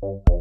Thank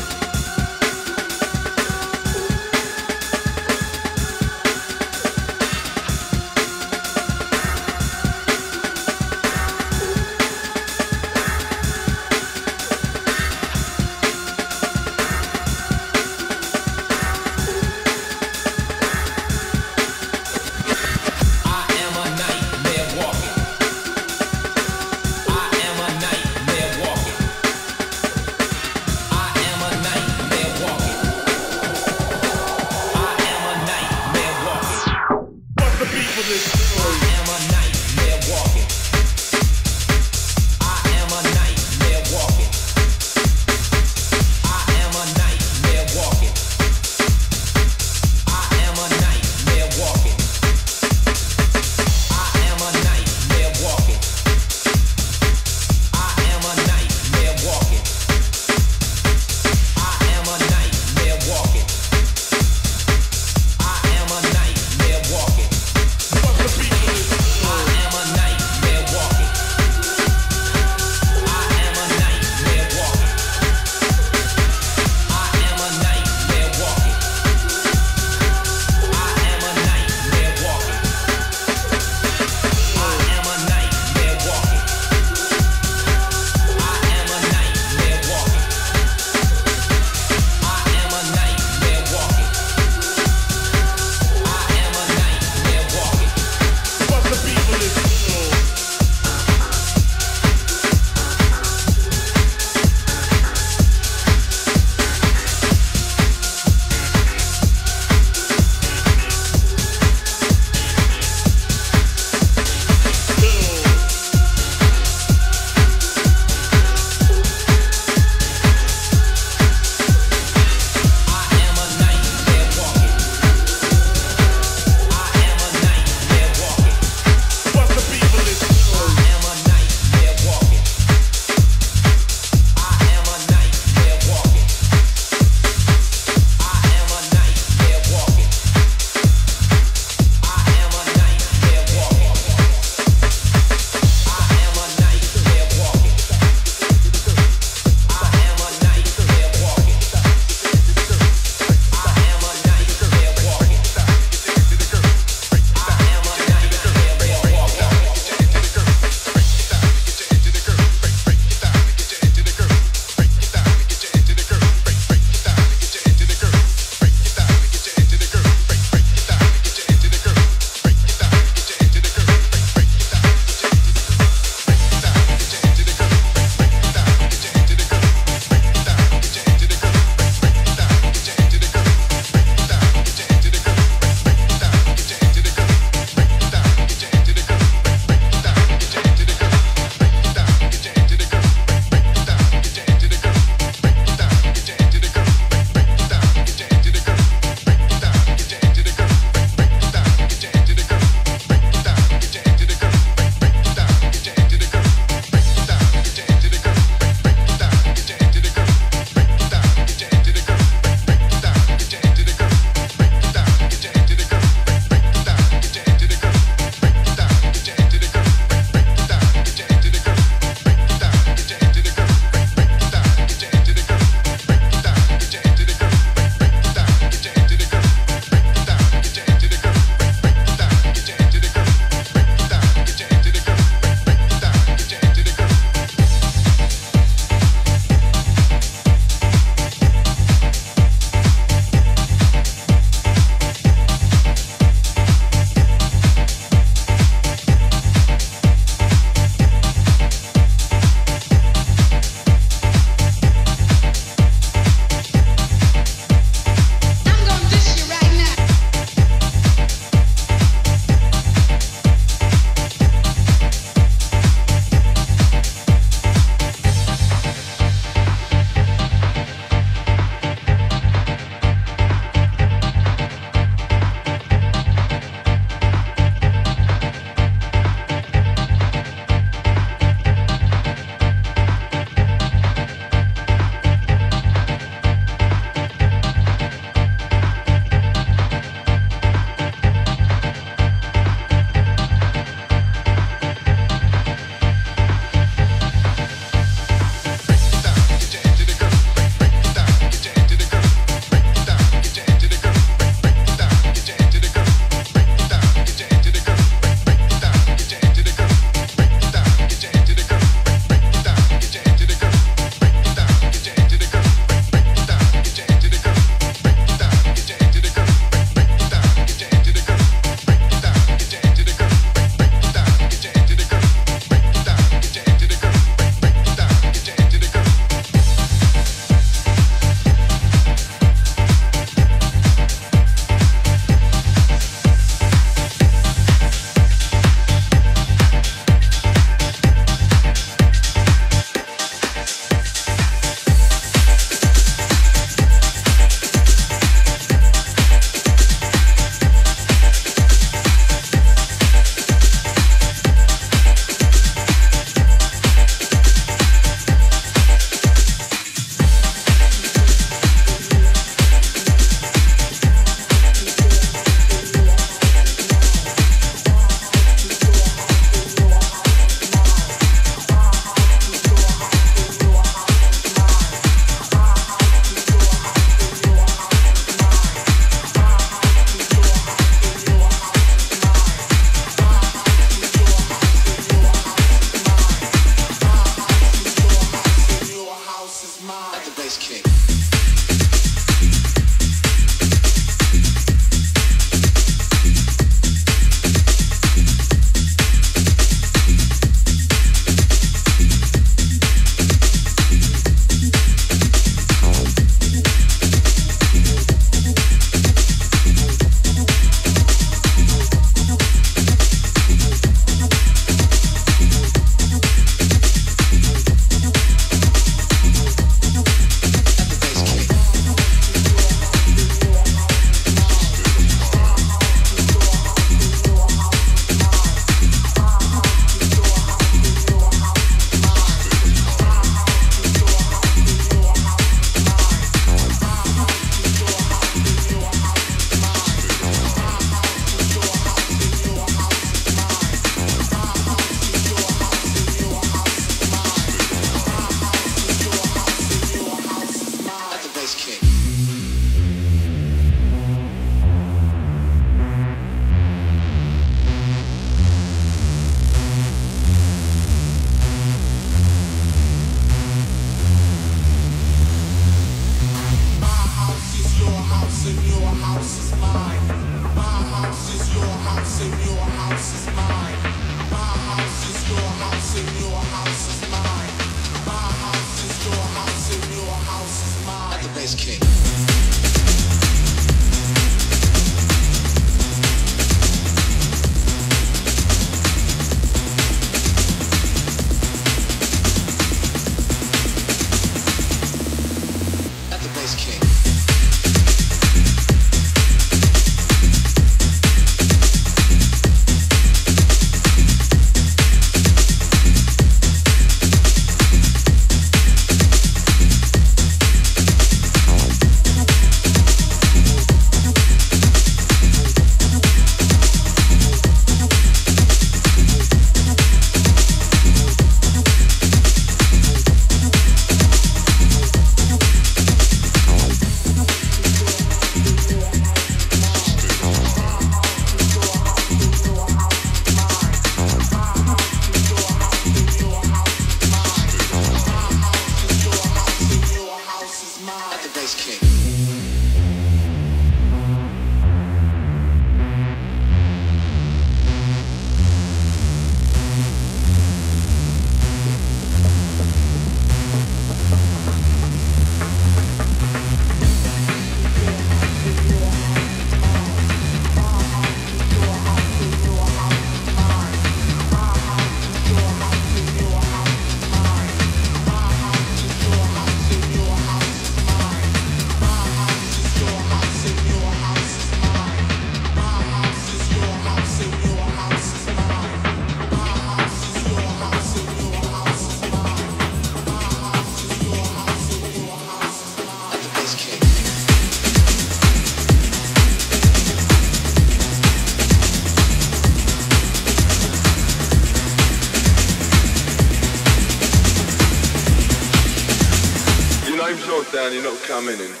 that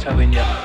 telling you.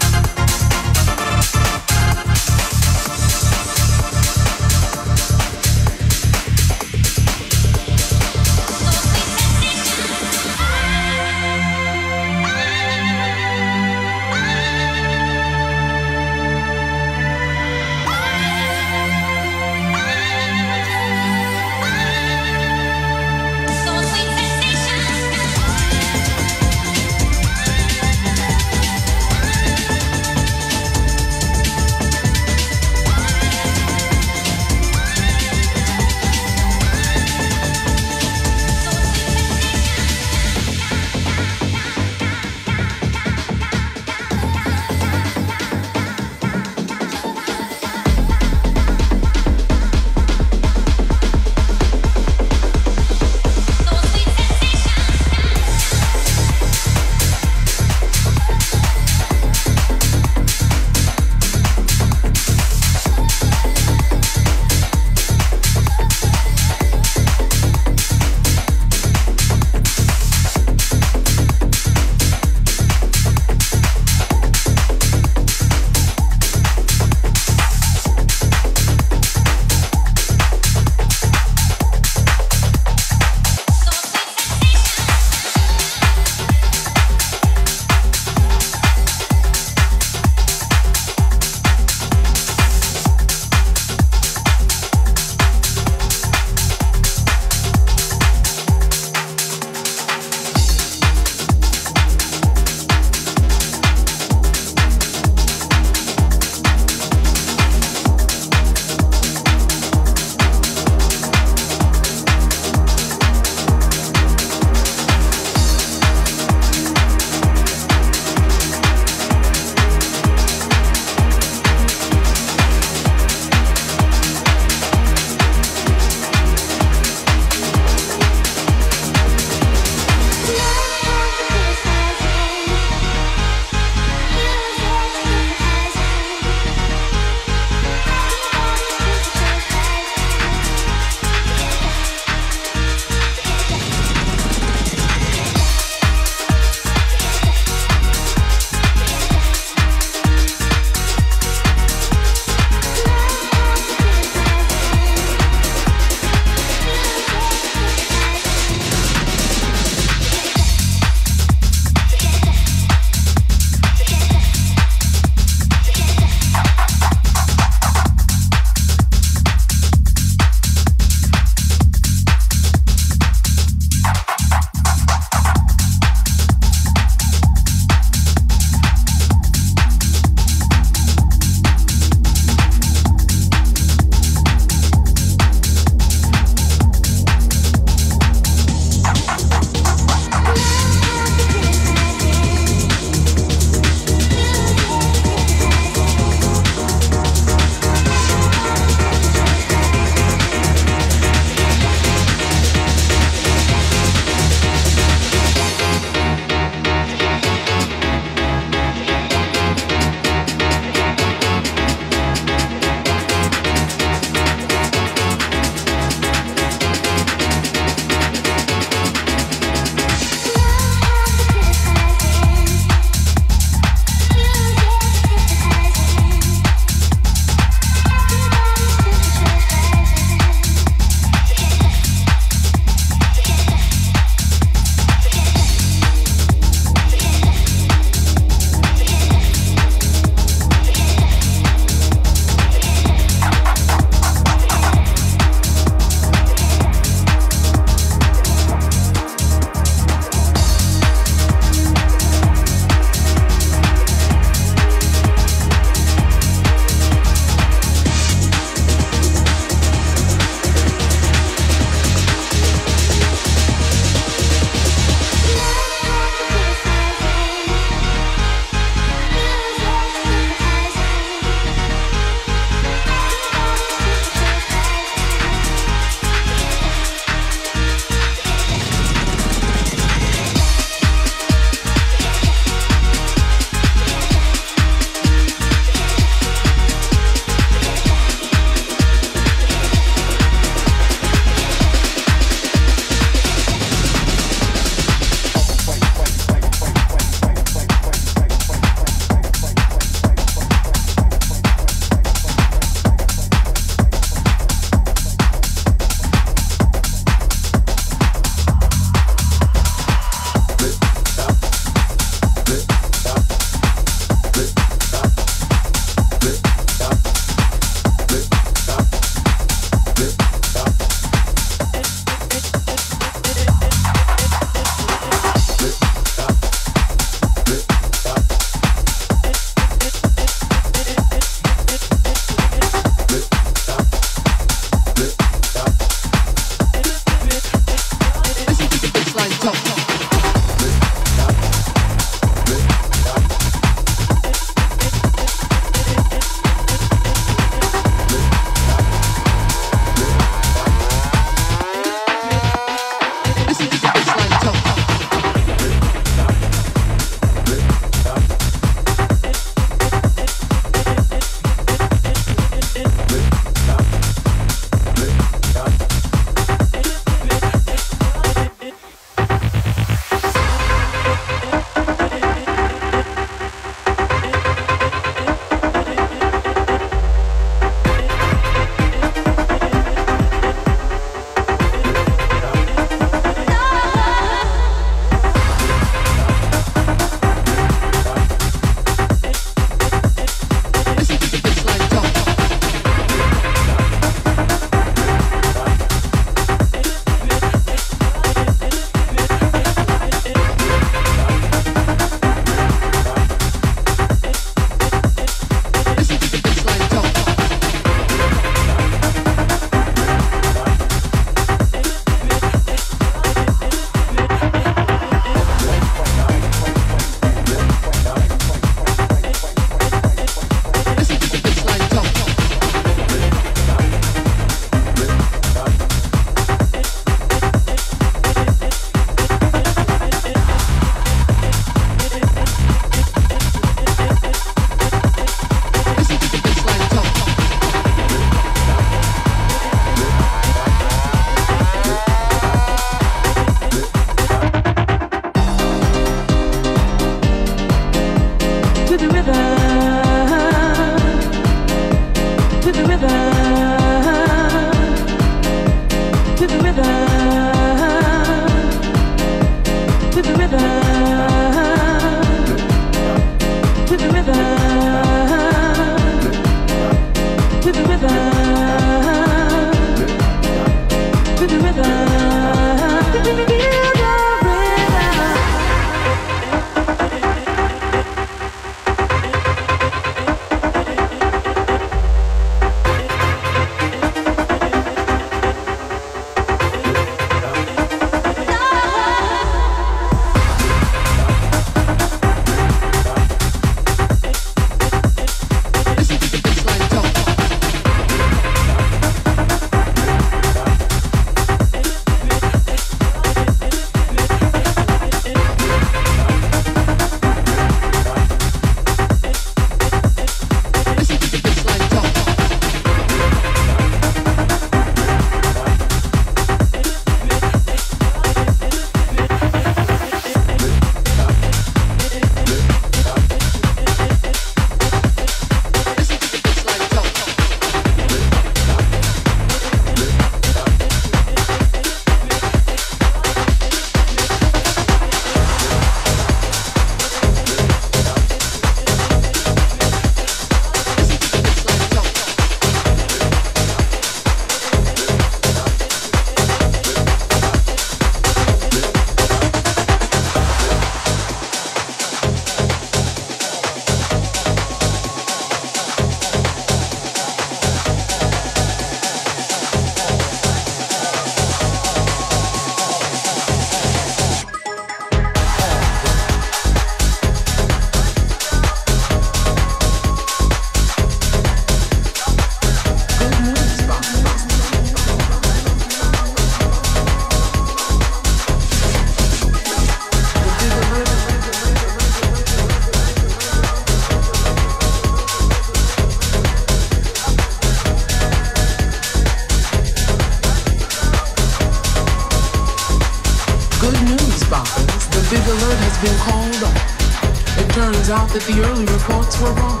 that the early reports were wrong.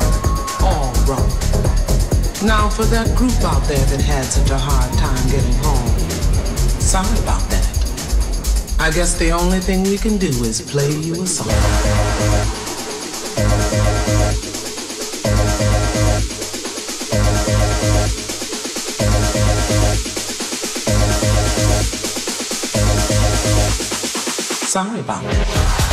All wrong. Now for that group out there that had such a hard time getting home. Sorry about that. I guess the only thing we can do is play you a song. sorry about that.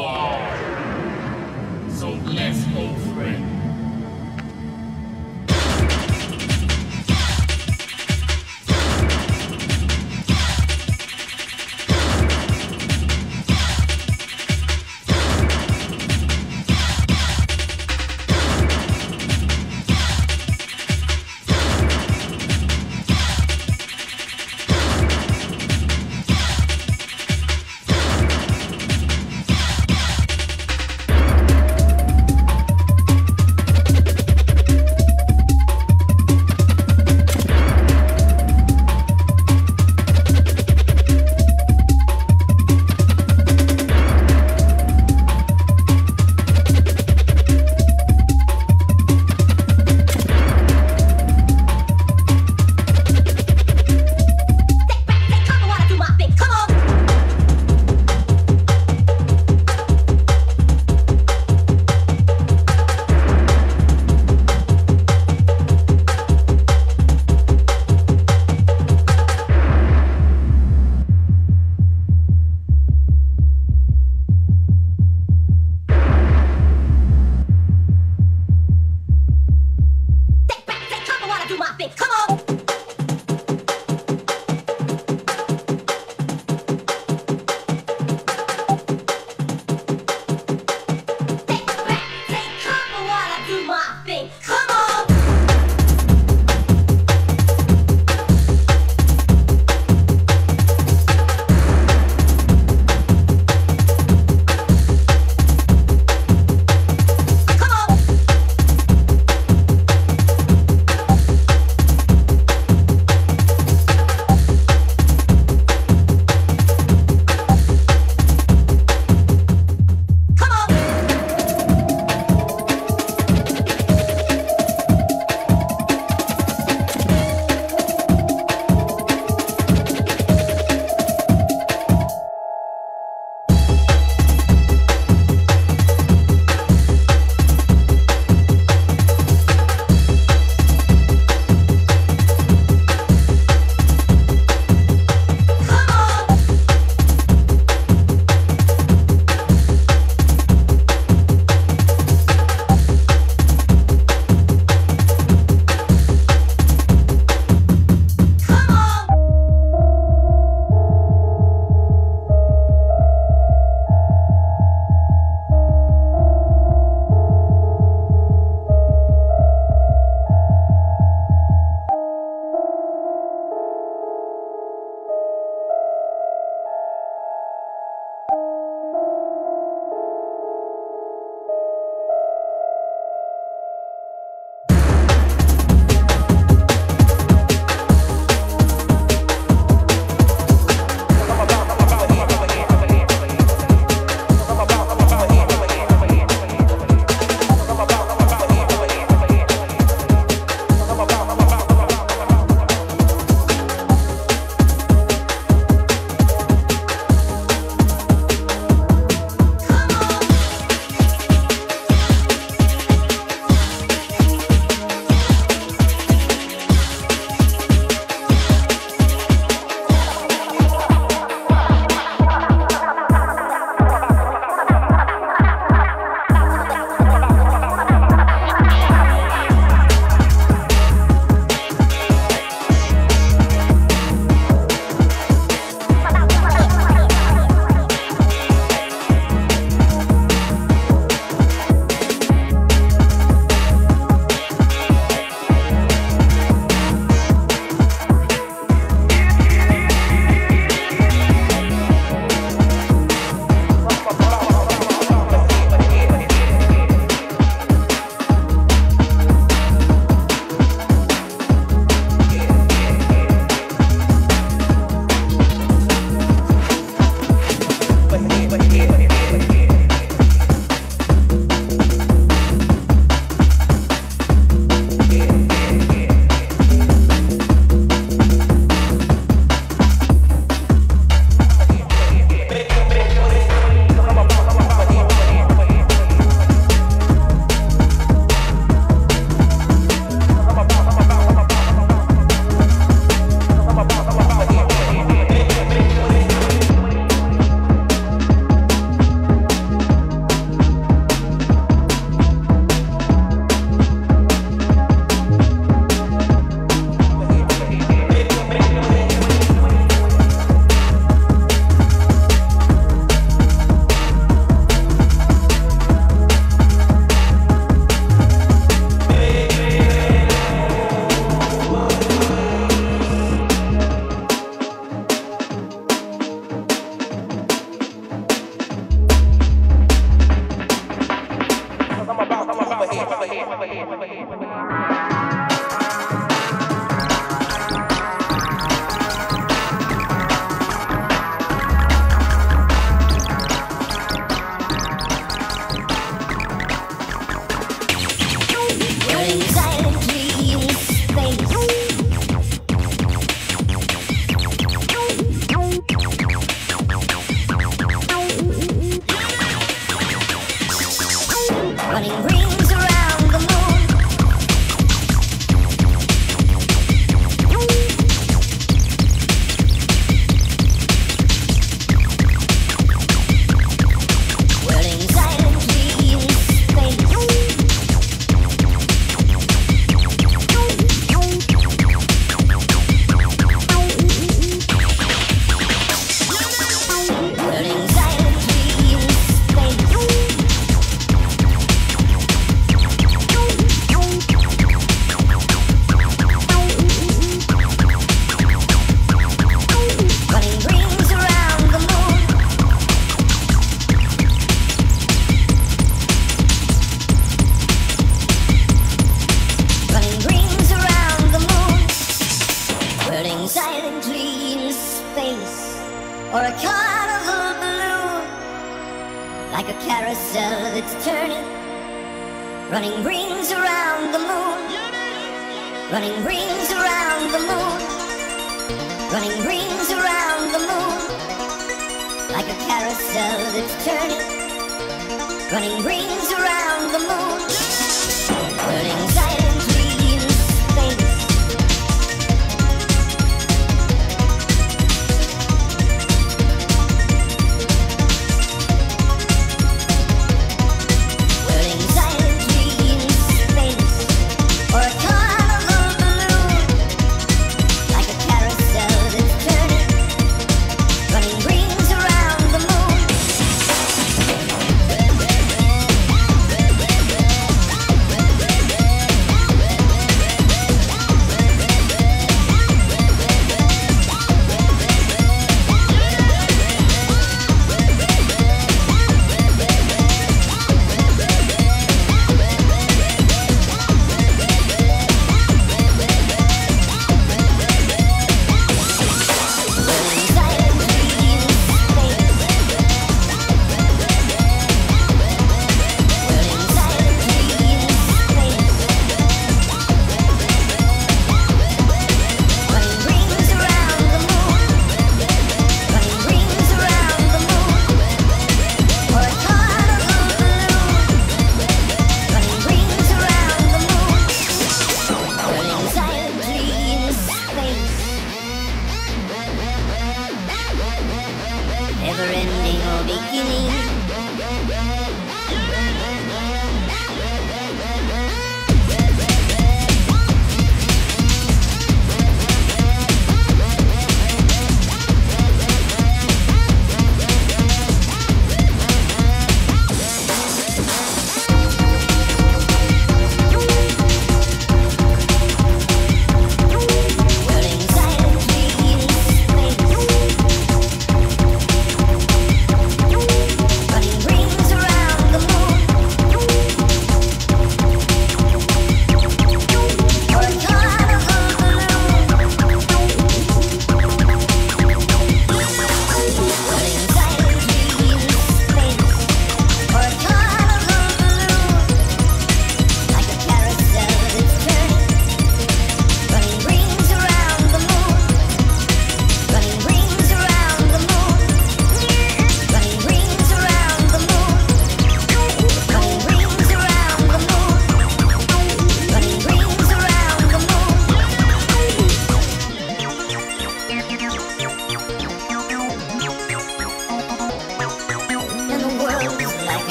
Are. So let's